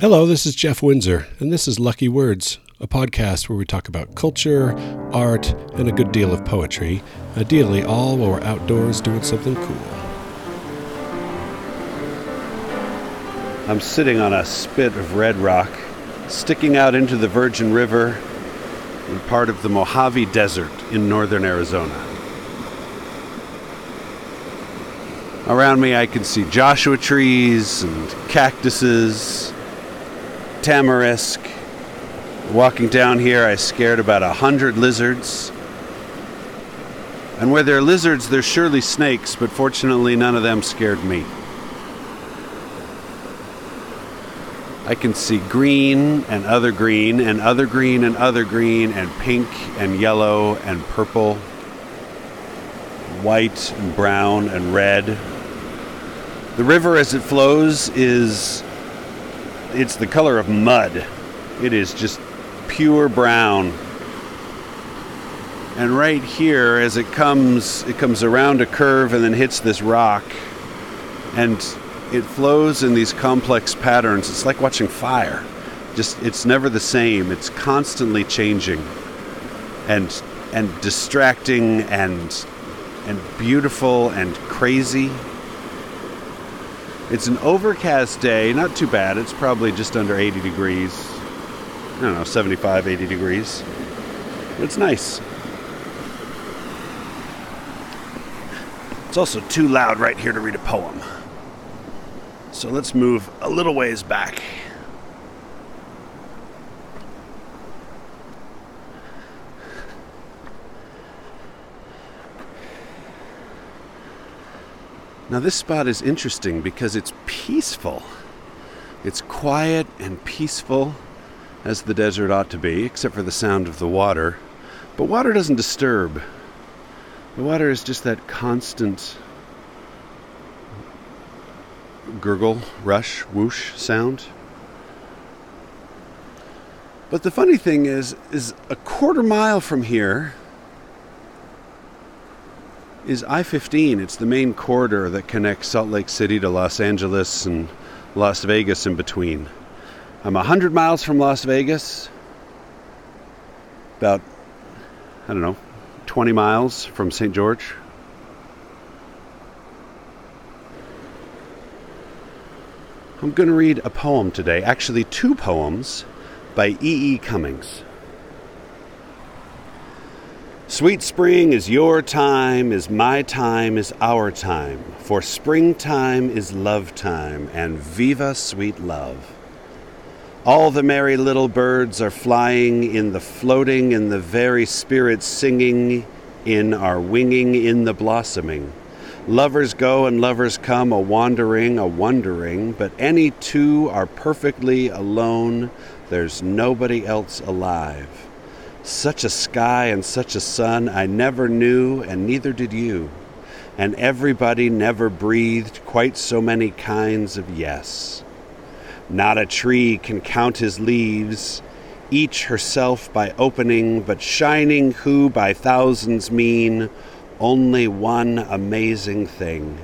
Hello, this is Jeff Windsor, and this is Lucky Words, a podcast where we talk about culture, art, and a good deal of poetry, ideally all while we're outdoors doing something cool. I'm sitting on a spit of red rock, sticking out into the Virgin River in part of the Mojave Desert in northern Arizona. Around me, I can see Joshua trees and cactuses tamarisk. Walking down here, I scared about a hundred lizards. And where there are lizards, there's surely snakes, but fortunately, none of them scared me. I can see green and other green and other green and other green and pink and yellow and purple, white and brown and red. The river as it flows is it's the color of mud. It is just pure brown. And right here, as it comes, it comes around a curve and then hits this rock, and it flows in these complex patterns. It's like watching fire. Just it's never the same. It's constantly changing, and and distracting and and beautiful and crazy. It's an overcast day, not too bad. It's probably just under 80 degrees. I don't know, 75, 80 degrees. It's nice. It's also too loud right here to read a poem. So let's move a little ways back. Now, this spot is interesting because it's peaceful. It's quiet and peaceful, as the desert ought to be, except for the sound of the water. But water doesn't disturb. The water is just that constant gurgle, rush, whoosh sound. But the funny thing is, is a quarter mile from here, is I 15. It's the main corridor that connects Salt Lake City to Los Angeles and Las Vegas in between. I'm 100 miles from Las Vegas, about, I don't know, 20 miles from St. George. I'm going to read a poem today, actually, two poems by E. E. Cummings. Sweet spring is your time, is my time, is our time. For springtime is love time, and viva sweet love. All the merry little birds are flying in the floating, in the very spirit singing, in our winging, in the blossoming. Lovers go and lovers come, a wandering, a wondering, but any two are perfectly alone. There's nobody else alive. Such a sky and such a sun I never knew, and neither did you. And everybody never breathed quite so many kinds of yes. Not a tree can count his leaves, each herself by opening, but shining who by thousands mean only one amazing thing.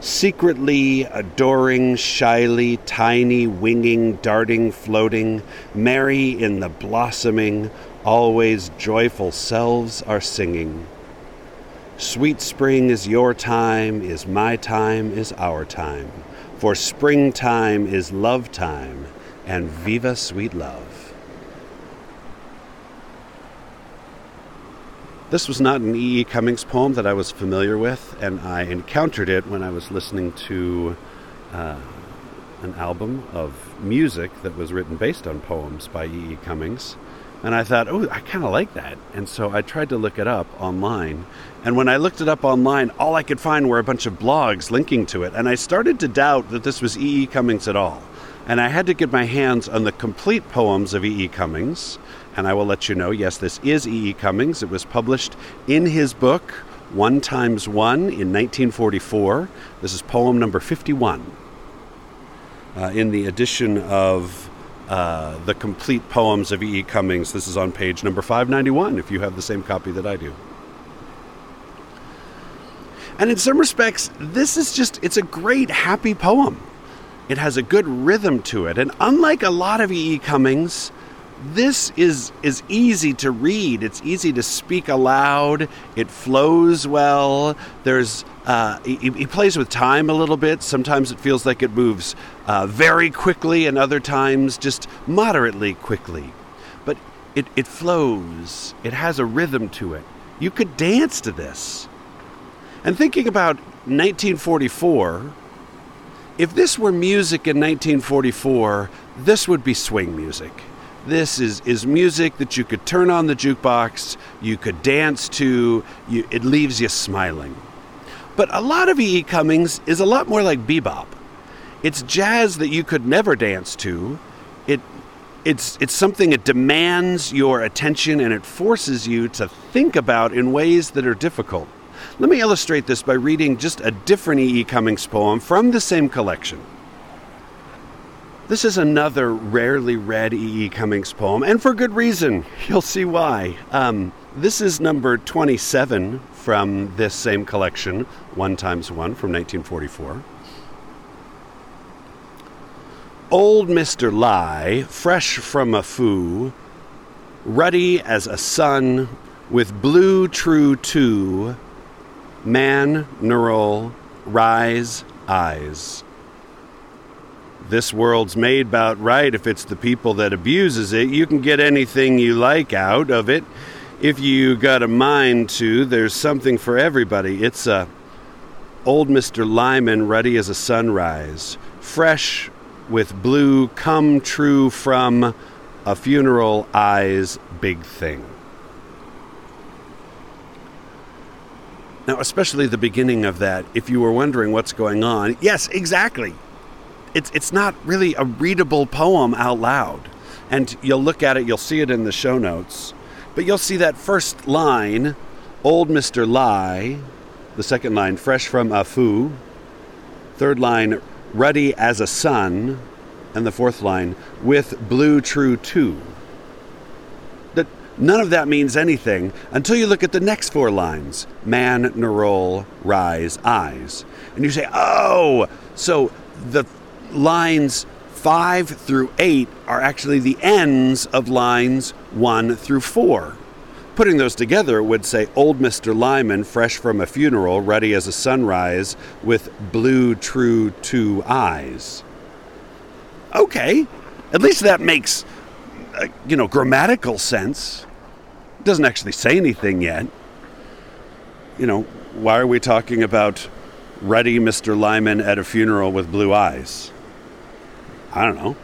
Secretly adoring, shyly, tiny, winging, darting, floating, merry in the blossoming, always joyful selves are singing. Sweet spring is your time, is my time, is our time. For springtime is love time, and viva sweet love. This was not an E. E. Cummings poem that I was familiar with, and I encountered it when I was listening to uh, an album of music that was written based on poems by E. E. Cummings. And I thought, oh, I kind of like that. And so I tried to look it up online. And when I looked it up online, all I could find were a bunch of blogs linking to it. And I started to doubt that this was E.E. E. Cummings at all. And I had to get my hands on the complete poems of E.E. E. Cummings. And I will let you know yes, this is E.E. E. Cummings. It was published in his book, One Times One, in 1944. This is poem number 51 uh, in the edition of uh, the complete poems of E. E. Cummings. This is on page number 591 if you have the same copy that I do. And in some respects, this is just, it's a great, happy poem. it has a good rhythm to it. And unlike a lot of E.E. E. Cummings, this is is easy to read. It's easy to speak aloud. It flows well. There's uh, he, he, plays with time a little bit. Sometimes it feels like it moves uh, very quickly, and other times just moderately quickly. But it, it flows. It has a rhythm to it. You could dance to this. And thinking about 1944, if this were music in 1944, this would be swing music. This is, is music that you could turn on the jukebox, you could dance to, you, it leaves you smiling. But a lot of E.E. E. Cummings is a lot more like bebop. It's jazz that you could never dance to. It, it's, it's something that demands your attention and it forces you to think about in ways that are difficult. Let me illustrate this by reading just a different E.E. E. Cummings poem from the same collection. This is another rarely read E.E. E. Cummings poem, and for good reason. You'll see why. Um, this is number 27 from this same collection, One Times One from 1944. Old Mr. Lie, fresh from a foo, ruddy as a sun, with blue true two, man, neural, rise, eyes. This world's made about right if it's the people that abuses it. You can get anything you like out of it if you got a mind to, there's something for everybody. It's a old Mr. Lyman ruddy as a sunrise, fresh with blue come true from a funeral eyes big thing. Now, especially the beginning of that, if you were wondering what's going on, yes, exactly. It's, it's not really a readable poem out loud. And you'll look at it, you'll see it in the show notes. But you'll see that first line, Old Mr. Lie, the second line, Fresh from Afu, third line, Ruddy as a sun, and the fourth line, With Blue True too. That none of that means anything until you look at the next four lines Man, Nerol, Rise, Eyes. And you say, oh, so the lines 5 through 8 are actually the ends of lines 1 through 4. Putting those together would say Old Mr. Lyman, fresh from a funeral, ruddy as a sunrise, with blue, true two eyes. Okay, at least that makes, uh, you know, grammatical sense. Doesn't actually say anything yet. You know, why are we talking about ruddy Mr. Lyman at a funeral with blue eyes? I don't know.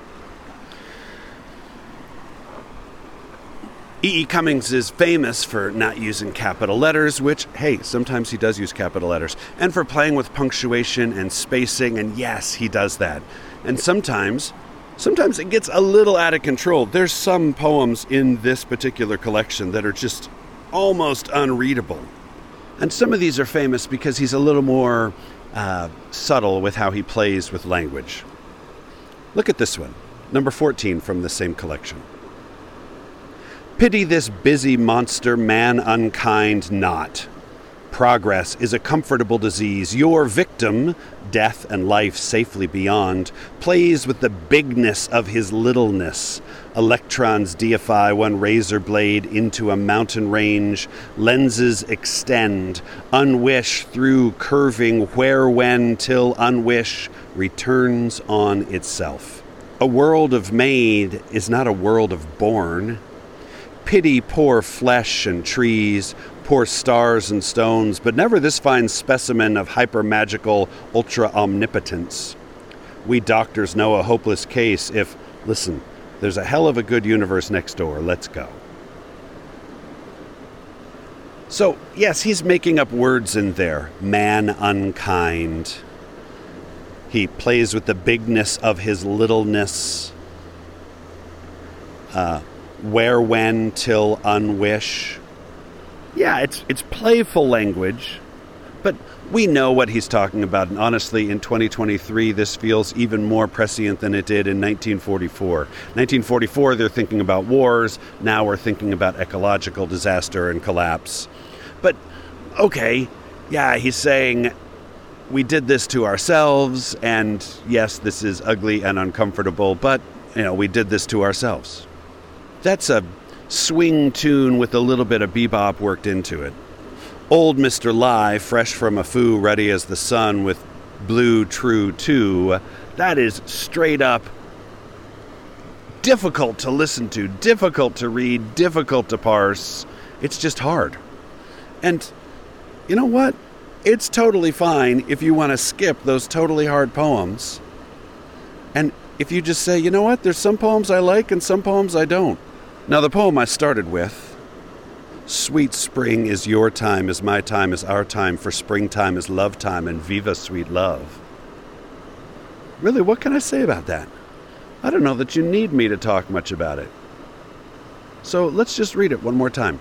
E.E. E. Cummings is famous for not using capital letters, which, hey, sometimes he does use capital letters, and for playing with punctuation and spacing, and yes, he does that. And sometimes, sometimes it gets a little out of control. There's some poems in this particular collection that are just almost unreadable. And some of these are famous because he's a little more uh, subtle with how he plays with language. Look at this one, number 14 from the same collection. Pity this busy monster, man unkind not. Progress is a comfortable disease. Your victim, death and life safely beyond, plays with the bigness of his littleness. Electrons deify one razor blade into a mountain range. Lenses extend, unwish through curving where when till unwish returns on itself. A world of made is not a world of born. Pity poor flesh and trees, poor stars and stones, but never this fine specimen of hyper magical ultra omnipotence. We doctors know a hopeless case if, listen, there's a hell of a good universe next door, let's go. So, yes, he's making up words in there. Man unkind. He plays with the bigness of his littleness. Uh, where, when, till, unwish. Yeah, it's it's playful language, but we know what he's talking about. And honestly, in 2023, this feels even more prescient than it did in 1944. 1944, they're thinking about wars. Now we're thinking about ecological disaster and collapse. But okay, yeah, he's saying we did this to ourselves, and yes, this is ugly and uncomfortable, but you know, we did this to ourselves. That's a swing tune with a little bit of bebop worked into it. Old Mr. Lie, fresh from a foo, ready as the sun with blue true too. That is straight up difficult to listen to, difficult to read, difficult to parse. It's just hard. And you know what? It's totally fine if you want to skip those totally hard poems. And if you just say, you know what, there's some poems I like and some poems I don't. Now, the poem I started with Sweet spring is your time, is my time, is our time, for springtime is love time, and viva sweet love. Really, what can I say about that? I don't know that you need me to talk much about it. So let's just read it one more time.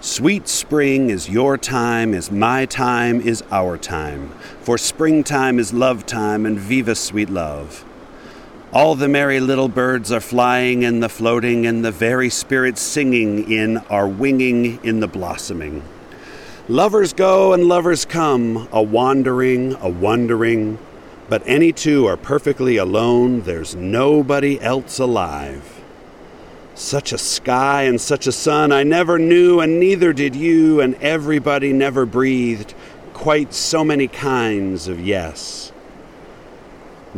Sweet spring is your time, is my time, is our time. For springtime is love time, and viva sweet love. All the merry little birds are flying and the floating, and the very spirits singing in are winging in the blossoming. Lovers go and lovers come, a wandering, a wondering, but any two are perfectly alone, there's nobody else alive. Such a sky and such a sun I never knew, and neither did you, and everybody never breathed quite so many kinds of yes.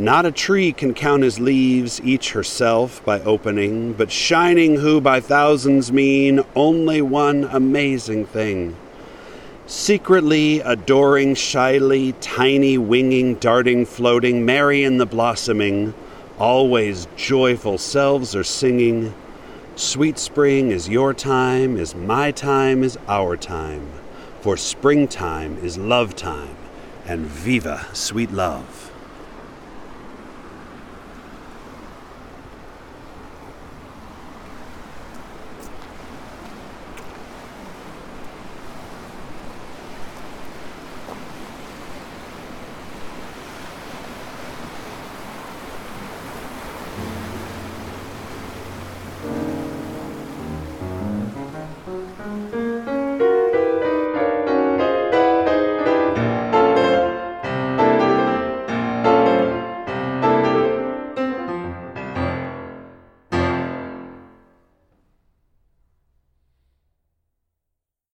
Not a tree can count his leaves, each herself by opening, but shining who by thousands mean only one amazing thing. Secretly adoring, shyly, tiny, winging, darting, floating, merry in the blossoming, always joyful selves are singing. Sweet spring is your time, is my time, is our time. For springtime is love time, and viva sweet love.